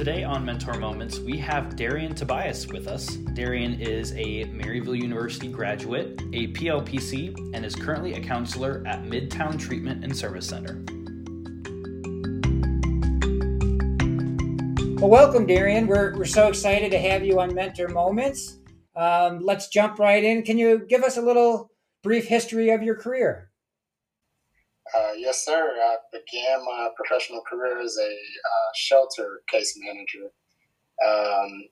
Today on Mentor Moments, we have Darian Tobias with us. Darian is a Maryville University graduate, a PLPC, and is currently a counselor at Midtown Treatment and Service Center. Well, welcome, Darian. We're, we're so excited to have you on Mentor Moments. Um, let's jump right in. Can you give us a little brief history of your career? Yes, sir. I began my professional career as a uh, shelter case manager. Um,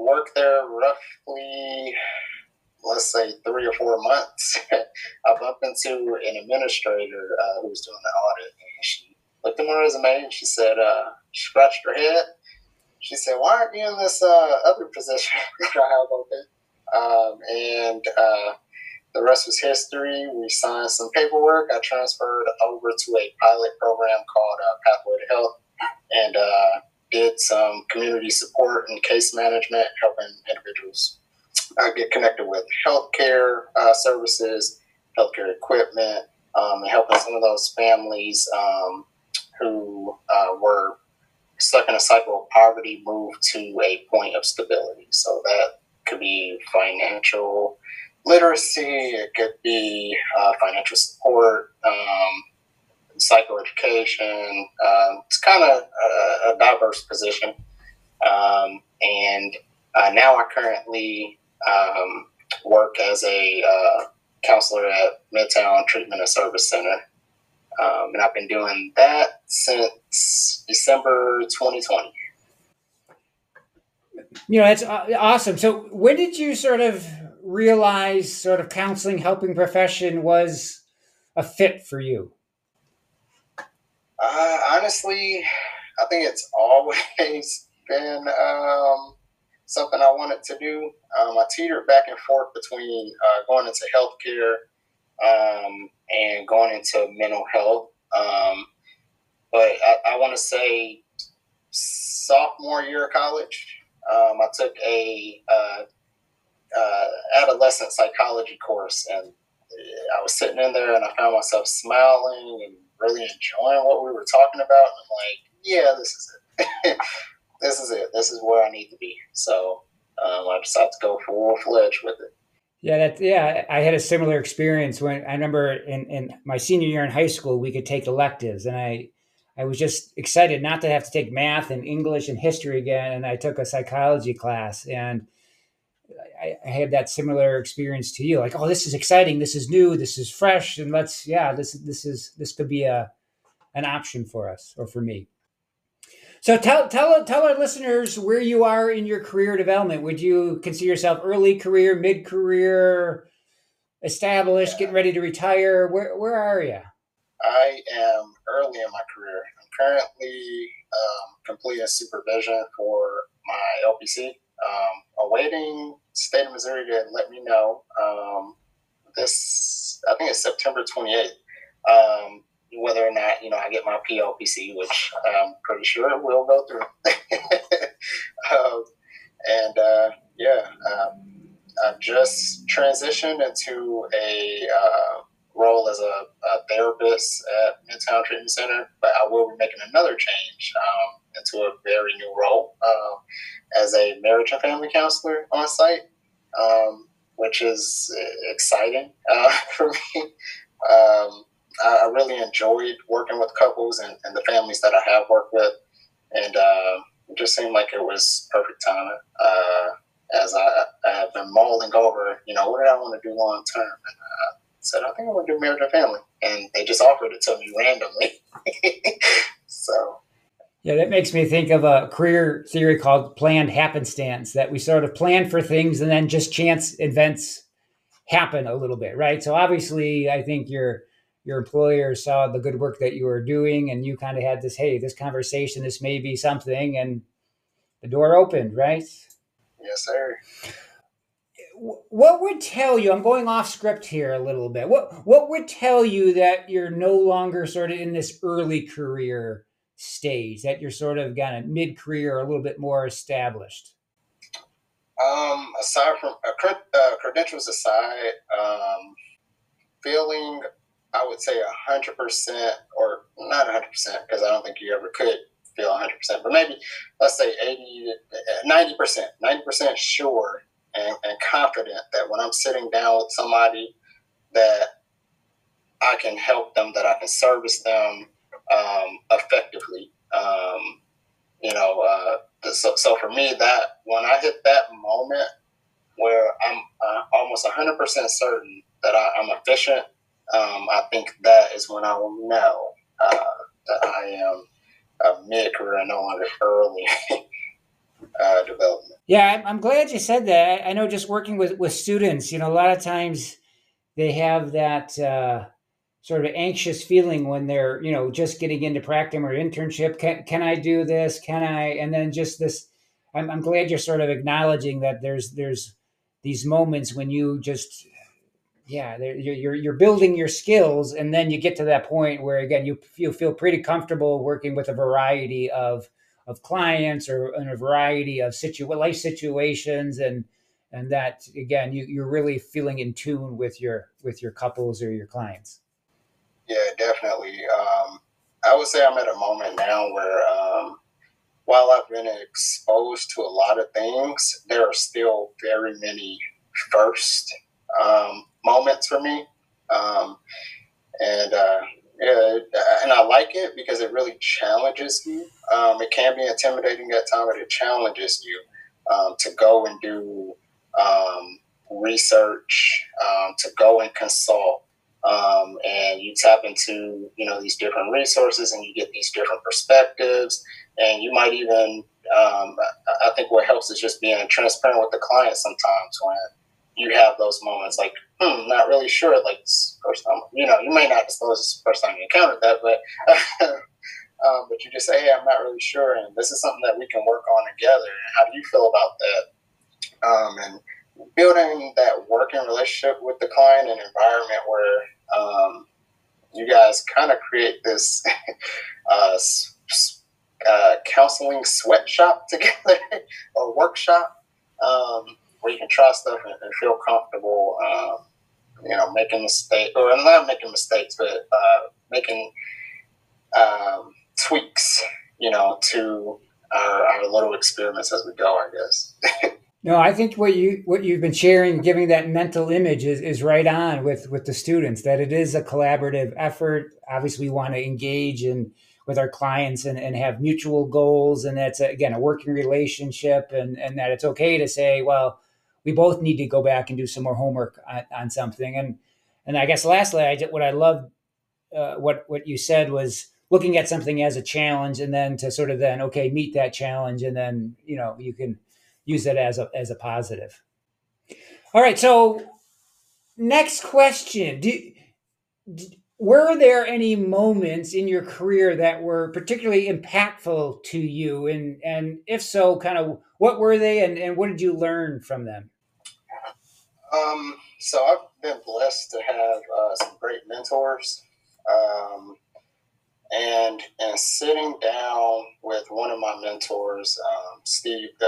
worked there roughly, let's say, three or four months. I bumped into an administrator uh, who was doing the audit, and she looked at my resume and she said, uh, she scratched her head. She said, "Why aren't you in this uh, other position that I have open?" Um, and uh, the rest was history. We signed some paperwork. I transferred over to a pilot program called uh, Pathway to Health and uh, did some community support and case management, helping individuals uh, get connected with healthcare uh, services, healthcare equipment, um, and helping some of those families um, who uh, were stuck in a cycle of poverty move to a point of stability. So that could be financial literacy, it could be uh, financial support, um, psychoeducation. Uh, it's kind of a, a, diverse position. Um, and uh, now I currently um, work as a uh, counselor at Midtown Treatment and Service Center. Um, and I've been doing that since December 2020. You know, that's uh, awesome. So, when did you sort of realize sort of counseling helping profession was a fit for you? Uh, honestly, I think it's always been um, something I wanted to do. Um, I teetered back and forth between uh, going into healthcare um, and going into mental health. Um, but I, I want to say sophomore year of college, um, I took a uh, uh, adolescent psychology course, and I was sitting in there, and I found myself smiling and really enjoying what we were talking about. And I'm like, yeah, this is it. this is it. This is where I need to be. So um, I decided to go full fledged with it. Yeah, that yeah, I had a similar experience when I remember in, in my senior year in high school we could take electives and I I was just excited not to have to take math and English and history again and I took a psychology class and I, I had that similar experience to you. Like, oh, this is exciting. This is new. This is fresh. And let's, yeah, this this is this could be a an option for us or for me. So tell tell tell our listeners where you are in your career development. Would you consider yourself early career, mid career, established, getting ready to retire? Where where are you? I am early in my career. I'm currently um, completing supervision for my LPC um, awaiting state of Missouri to let me know. Um, this, I think it's September 28th, um, whether or not, you know, I get my PLPC, which I'm pretty sure it will go through. um, and uh, yeah, um, I just transitioned into a uh, role as a, a, therapist at Midtown Treatment Center, but I will be making another change um, into a very new role um, as a marriage and family counselor on site, um, which is exciting uh, for me. Um, I, I, really enjoyed working with couples and, and, the families that I have worked with, and uh, it just seemed like it was perfect timing. Uh, as I, I, have been mulling over, you know, what did I want to do long term, and uh, said, I think I want to do marriage and family. And they just offered it to me randomly. so. Yeah, that makes me think of a career theory called planned happenstance that we sort of plan for things and then just chance events happen a little bit, right? So obviously, I think your your employer saw the good work that you were doing and you kind of had this, hey, this conversation, this may be something, and the door opened, right? Yes, sir what would tell you i'm going off script here a little bit what what would tell you that you're no longer sort of in this early career stage that you're sort of kind of mid career a little bit more established? Um aside from uh, uh, credentials aside um feeling i would say 100% or not 100% because i don't think you ever could feel 100%, but maybe let's say 80, 90%, 90% sure and, and confident that when I'm sitting down with somebody that I can help them, that I can service them um, effectively. Um, you know, uh, so, so for me, that when I hit that moment where I'm uh, almost 100% certain that I, am efficient, um, I think that is when I will know uh, that I am a mid career and no longer early uh, development. Yeah, I'm glad you said that. I know just working with, with students, you know, a lot of times they have that uh, sort of anxious feeling when they're, you know, just getting into practicum or internship. Can, can I do this? Can I? And then just this, I'm, I'm glad you're sort of acknowledging that there's, there's these moments when you just yeah you're you're building your skills and then you get to that point where again you feel feel pretty comfortable working with a variety of of clients or in a variety of situ- life situations and and that again you, you're really feeling in tune with your with your couples or your clients yeah definitely um, i would say i'm at a moment now where um, while i've been exposed to a lot of things there are still very many first um, moments for me. Um, and uh, yeah, and I like it because it really challenges you. Um, it can be intimidating at times, but it challenges you um, to go and do research, to go and consult. Um, and you tap into you know these different resources and you get these different perspectives and you might even um, i think what helps is just being transparent with the client sometimes when you have those moments like, hmm, not really sure. Like first time, you know, you may not disclose this first time you encountered that, but um, but you just say, hey, I'm not really sure, and this is something that we can work on together. How do you feel about that? Um, and building that working relationship with the client and environment where um, you guys kind of create this uh, uh, counseling sweatshop together or workshop. Um, where you can try stuff and, and feel comfortable, um, you know, making mistakes, or not making mistakes, but uh, making um, tweaks, you know, to our, our little experiments as we go, I guess. No, I think what you what you've been sharing, giving that mental image is, is right on with with the students. That it is a collaborative effort. Obviously, we want to engage in with our clients and, and have mutual goals, and that's again a working relationship, and and that it's okay to say, well, we both need to go back and do some more homework on, on something. And and I guess lastly, I what I loved uh, what what you said was looking at something as a challenge, and then to sort of then okay meet that challenge, and then you know you can use it as a as a positive. All right, so next question: do, do were there any moments in your career that were particularly impactful to you? And and if so kind of what were they and, and what did you learn from them? Um, so I've been blessed to have uh, some great mentors, um, and and sitting down with one of my mentors, um, Steve. Uh,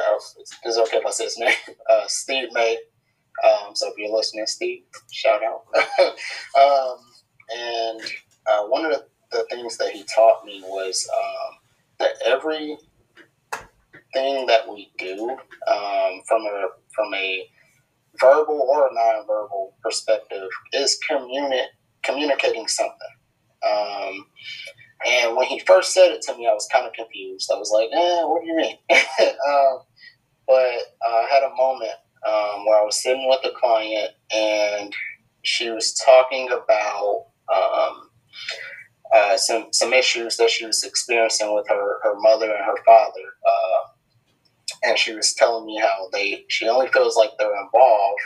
it's okay if I say his name, uh, Steve May. Um, so if you're listening, Steve, shout out. Um, and uh, one of the, the, things that he taught me was um, that every thing that we do um, from a from a verbal or nonverbal perspective is communi- communicating something. Um, and when he first said it to me, I was kind of confused. I was like, eh, what do you mean? um, but I had a moment um, where I was sitting with a client and she was talking about um, uh, some, some issues that she was experiencing with her, her mother and her father. Uh, and she was telling me how they she only feels like they're involved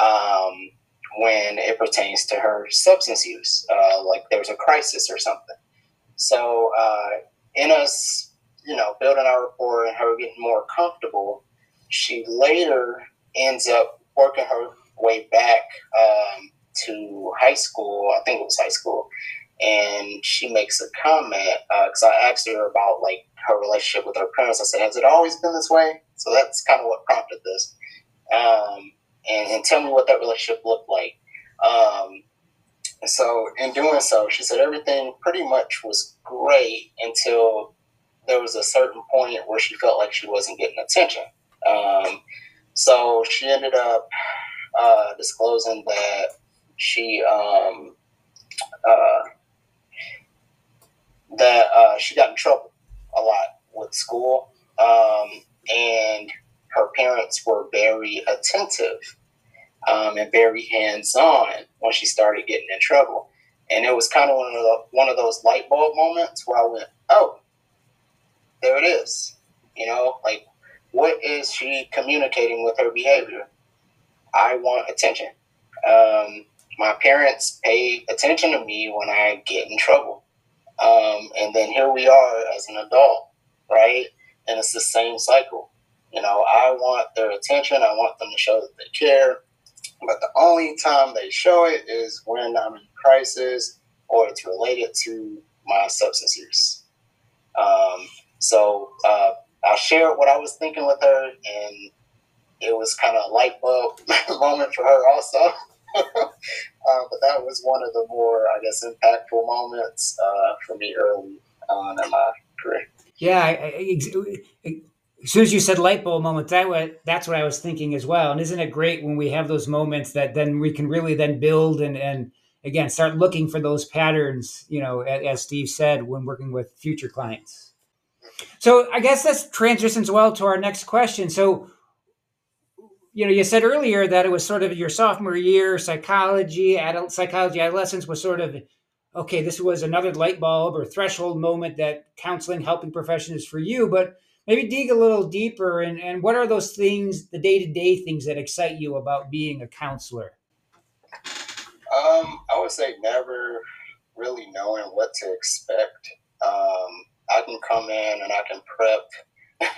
um, when it pertains to her substance use, uh, like was a crisis or something. So uh, in us, you know, building our rapport and her getting more comfortable, she later ends up working her way back um, to high school. I think it was high school, and she makes a comment because uh, I asked her about like her relationship with her parents. I said, "Has it always been this way?" So that's kind of what prompted this. Um, and, and, tell me what that relationship looked like. Um, so in doing so, she said everything pretty much was great until there was a certain point where she felt like she wasn't getting attention. Um, so she ended up uh, disclosing that she um, uh, that uh, she got in trouble a lot with school, um, and her parents were very attentive um, and very hands-on when she started getting in trouble. And it was kind of one of the, one of those light bulb moments where I went, "Oh, there it is." You know, like what is she communicating with her behavior? I want attention. Um, my parents pay attention to me when I get in trouble. Um, and then here we are as an adult, right? And it's the same cycle. You know, I want their attention. I want them to show that they care. But the only time they show it is when I'm in crisis or it's related to my substance use. Um, so uh, I shared what I was thinking with her, and it was kind of a light bulb moment for her also. uh, but that was one of the more, I guess, impactful moments uh, for me early on in my career. Yeah, I, I, as soon as you said light bulb moment, that was, that's what I was thinking as well. And isn't it great when we have those moments that then we can really then build and and again start looking for those patterns, you know, as, Steve said, when working with future clients. So I guess this transitions well to our next question. So you know, you said earlier that it was sort of your sophomore year, psychology, adult psychology, adolescence was sort of okay. This was another light bulb or threshold moment that counseling, helping profession is for you. But maybe dig a little deeper and, and what are those things, the day to day things that excite you about being a counselor? Um, I would say never really knowing what to expect. Um, I can come in and I can prep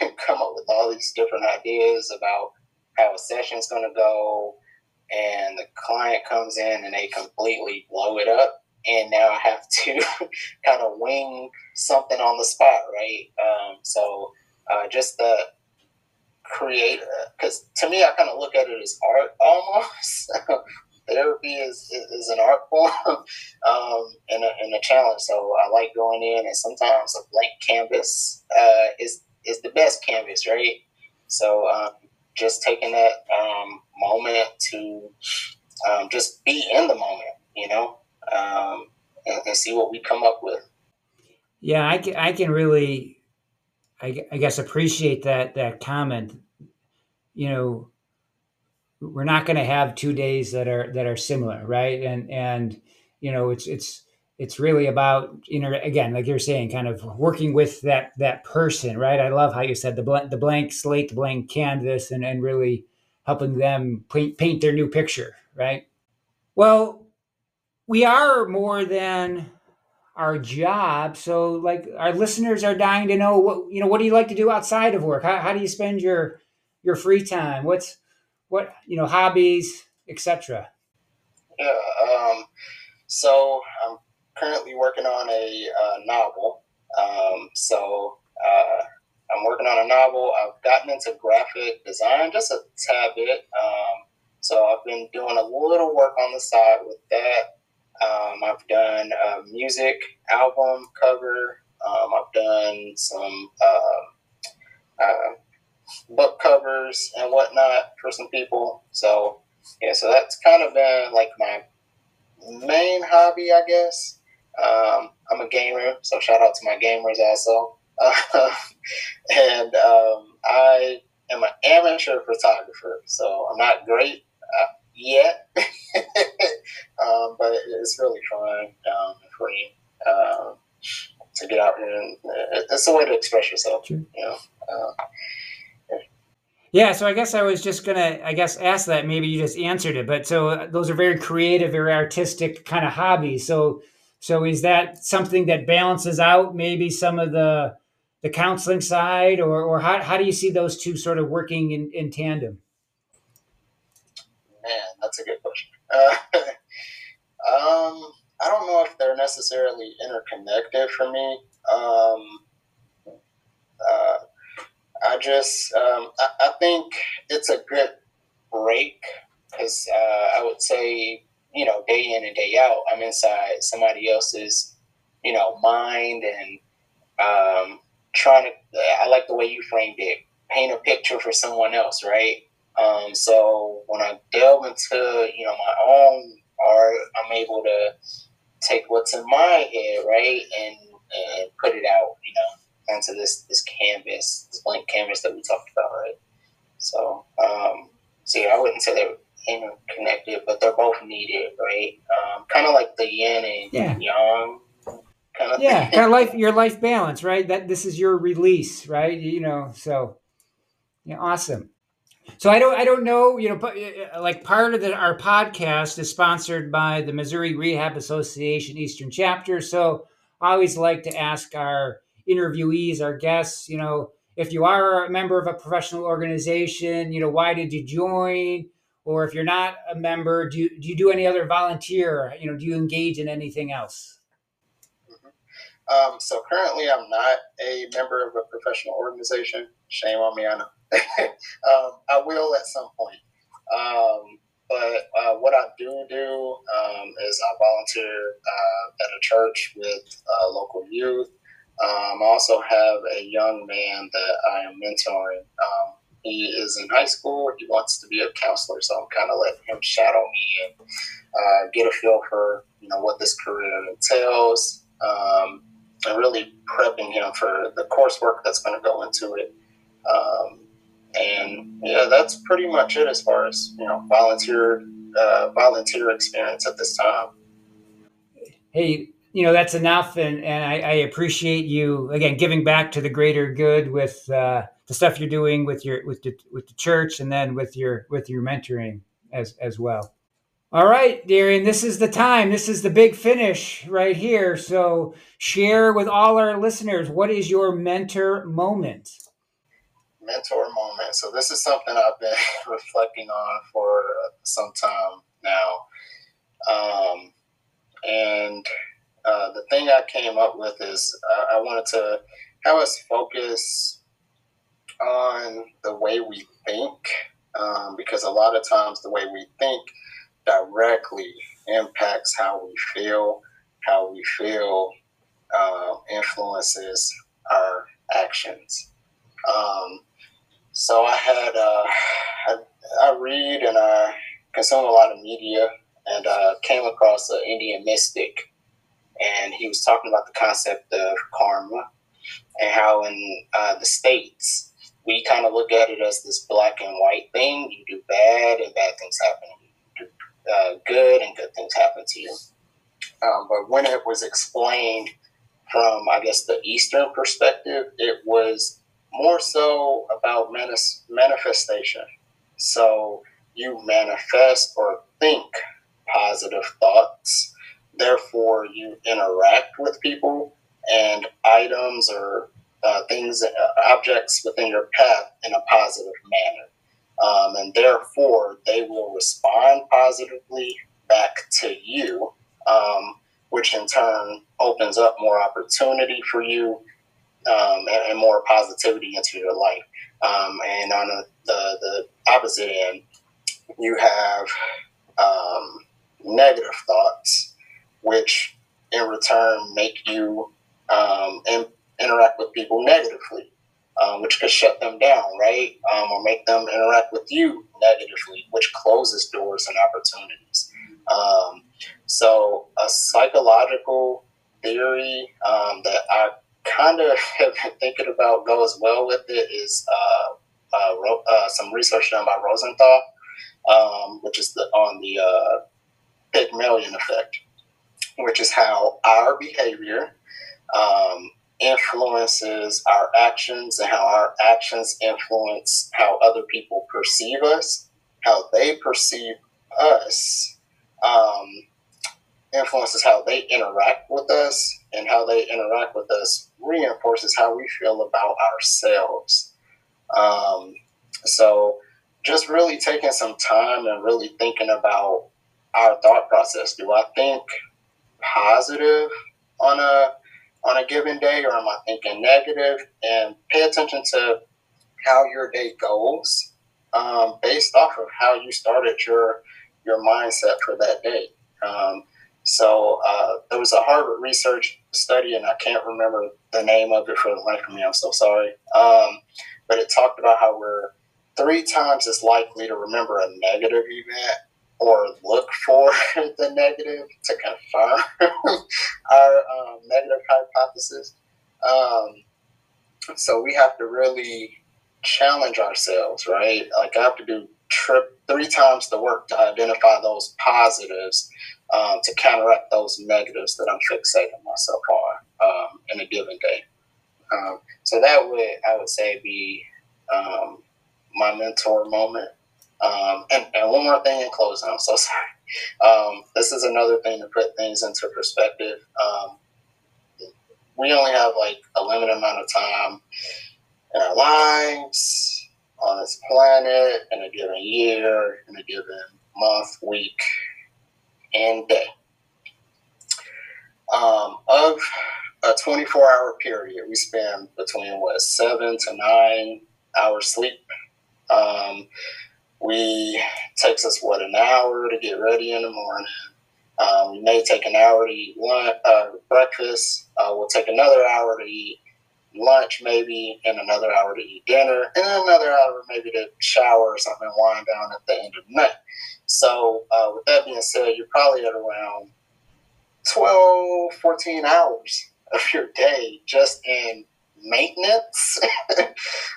and come up with all these different ideas about how a session's going to go, and the client comes in and they completely blow it up. And now I have to kind of wing something on the spot, right? Um, so uh, just the creator. because to me, I kind of look at it as art almost. Therapy is, is an art form um, and, a, and a challenge. So I like going in, and sometimes a blank canvas uh, is is the best canvas, right? So um, just taking that um, moment to um, just be in the moment, you know, um, and, and, see what we come up with. Yeah, I can, I can really, I, I guess, appreciate that that comment. You know, we're not going to have two days that are that are similar, right? And and you know, it's it's it's really about you know again like you're saying kind of working with that that person right i love how you said the blank the blank slate the blank canvas and, and really helping them paint, paint their new picture right well we are more than our job so like our listeners are dying to know what you know what do you like to do outside of work how, how do you spend your your free time what's what you know hobbies etc yeah um so i'm currently working on a uh, novel. Um, so uh, I'm working on a novel. I've gotten into graphic design just a tad bit. Um, so I've been doing a little work on the side with that. Um, I've done a music album cover. Um, I've done some uh, uh, book covers and whatnot for some people. So yeah, so that's kind of been like my main hobby, I guess. Um, I'm a gamer, so shout out to my gamers also. Uh, and um, I am an amateur photographer, so I'm not great uh, yet, um, but it's really fun um, for me um, to get out and it's a way to express yourself. Sure. You know. Uh, yeah, so I guess I was just gonna, I guess, ask that. Maybe you just answered it, but so uh, those are very creative, very artistic kind of hobbies. So so is that something that balances out maybe some of the the counseling side, or or how how do you see those two sort of working in, in tandem? Man, that's a good question. Um, I don't know if they're necessarily interconnected for me. Um, uh, I just um, I, I, think it's a good break because uh, I would say you know, day in and day out, I'm inside somebody else's, you know, mind and, um, trying to. I like the way you framed it. Paint a picture for someone else, right? Um, so when I delve into you know my own art, I'm able to take what's in my head, right, and, and put it out, you know, onto this this canvas, this blank canvas that we talked about, right? So, um, so yeah, I wouldn't say they're interconnected, but they're both needed, right? Um, kind of like the yin and yeah. yang kind of yeah, kind of life your life balance, right? That this is your release, right? You know, so yeah, awesome. So I don't I don't know, you know, uh, uh, like part of the, our podcast is sponsored by the Missouri Rehab Association Eastern Chapter. So I always like to ask our interviewees, our guests, you know, if you are a member of a professional organization, you know, why did you join? Or if you're not a member, do you, do you do any other volunteer? You know, do you engage in anything else? Um, so currently, I'm not a member of a professional organization. Shame on me, I know. um, I will at some point. Um, but uh, what I do do um, is I volunteer uh, at a church with uh, local youth. Um, I also have a young man that I am mentoring. Um, he is in high school. He wants to be a counselor, so I'm kind of letting him shadow me and uh, get a feel for you know what this career entails. Um, and really prepping him for the coursework that's going to go into it. Um, and yeah, that's pretty much it as far as you know volunteer uh, volunteer experience at this time. Hey, you know that's enough, and and I, I appreciate you again giving back to the greater good with uh, the stuff you're doing with your with the with the church, and then with your with your mentoring as as well. All right, Darian, this is the time. This is the big finish right here. So share with all our listeners what is your mentor moment? Mentor moment. So this is something I've been reflecting on for some time now. Um, and uh, the thing I came up with is uh, I wanted to have us focus on the way we think, um, because a lot of times the way we think – directly impacts how we feel. How we feel uh, influences our actions. Um, so I had uh, I, I, read and I consume a lot of media, and uh, came across an Indian mystic, and he was talking about the concept of karma and how in uh, the states we kind of look at it as this black and white thing. You do bad, and bad things happen you uh, good and good things happen to you. Um, but when it was explained from, I guess, the Eastern perspective, it was more so about manis- manifestation. So you manifest or think positive thoughts, therefore, you interact with people and items or uh, things, uh, objects within your path in a positive manner um, and therefore they will respond positively back to you, um, which in turn opens up more opportunity for you um, and, and, more positivity into your life. Um, and on the, the, the, opposite end, you have um, negative thoughts, which in return make you um, in, interact with people negatively um, which could shut them down, right? Um, or make them interact with you negatively, which closes doors and opportunities. So, a psychological theory that I kind of have been thinking about goes well with it is uh, uh, uh, some research done by Rosenthal, um, which is the, on the uh, Pygmalion effect, which is how our behavior um, influences our actions and how our actions influence how other people perceive us, how they perceive us, um, influences how they interact with us, and how they interact with us reinforces how we feel about ourselves. Um, so, just really taking some time and really thinking about our thought process. Do I think positive on a on a given day or am I thinking negative? And pay attention to how your day goes um, based off of how you started your your mindset for that day. Um, So uh, there was a Harvard research study, and I can't remember the name of it for the life of me. I'm so sorry. Um, but it talked about how we're three times as likely to remember a negative event or look for the negative to confirm our um, negative hypothesis. Um, so we have to really challenge ourselves, right? Like I have to do trip three times the work to identify those positives um, to counteract those negatives that I'm fixating myself on um, in a given day. Um, so that would I would say be um, my mentor moment. Um, and, and, one more thing in closing, I'm so sorry. Um, this is another thing to put things into perspective. we only have like a limited amount of time in our lives on this planet in a given year, in a given month, week, and day. Um, of a 24 hour period, we spend between what, seven to nine hours sleep. Um, we takes us what an hour to get ready in the morning. Um, we may take an hour to eat lunch, uh, breakfast. Uh, we'll take another hour to eat lunch, maybe, and another hour to eat dinner, and another hour maybe to shower or something wind down at the end of the night. So, uh, with that being said, you're probably at around 12, 14 hours of your day just in maintenance,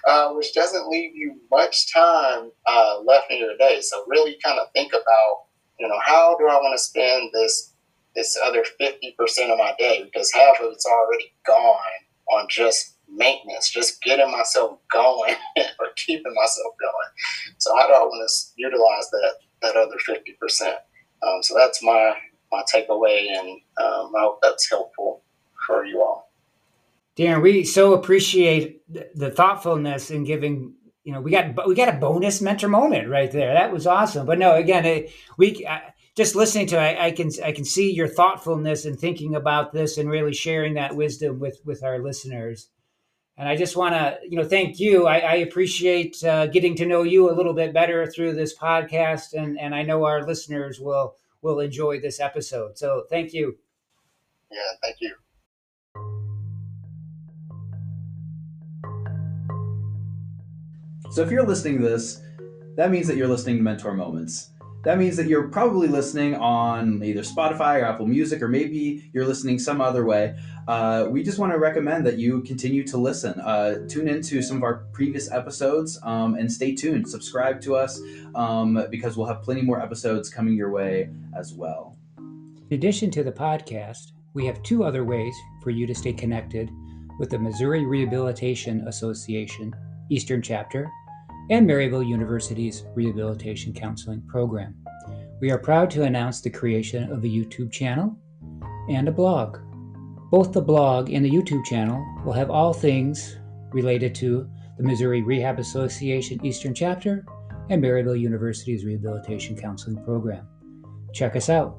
uh, which doesn't leave you much time uh, left in your day. So, really kind of think about, you know, how do I want to spend this this other 50% of my day because half of it's already gone on just maintenance, just getting myself going or keeping myself going. So how do I want to utilize that that other fifty percent? Um, so that's my my takeaway, and um, I hope that's helpful for you all. Darren, we so appreciate the thoughtfulness in giving. You know, we got we got a bonus mentor moment right there. That was awesome. But no, again, it, we. I, just listening to I, I can I can see your thoughtfulness and thinking about this and really sharing that wisdom with with our listeners. And I just want to, you know, thank you. I, I appreciate uh, getting to know you a little bit better through this podcast, and and I know our listeners will will enjoy this episode. So thank you. Yeah, thank you. So if you're listening to this, that means that you're listening to Mentor Moments that means that you're probably listening on either Spotify or Apple Music, or maybe you're listening some other way. Uh, we just want to recommend that you continue to listen. Uh, tune into some of our previous episodes um, and stay tuned. Subscribe to us um, because we'll have plenty more episodes coming your way as well. In addition to the podcast, we have two other ways for you to stay connected with the Missouri Rehabilitation Association Eastern Chapter and Maryville University's Rehabilitation Counseling Program. We are proud to announce the creation of a YouTube channel and a blog. Both the blog and the YouTube channel will have all things related to the Missouri Rehab Association Eastern Chapter and Maryville University's Rehabilitation Counseling Program. Check us out.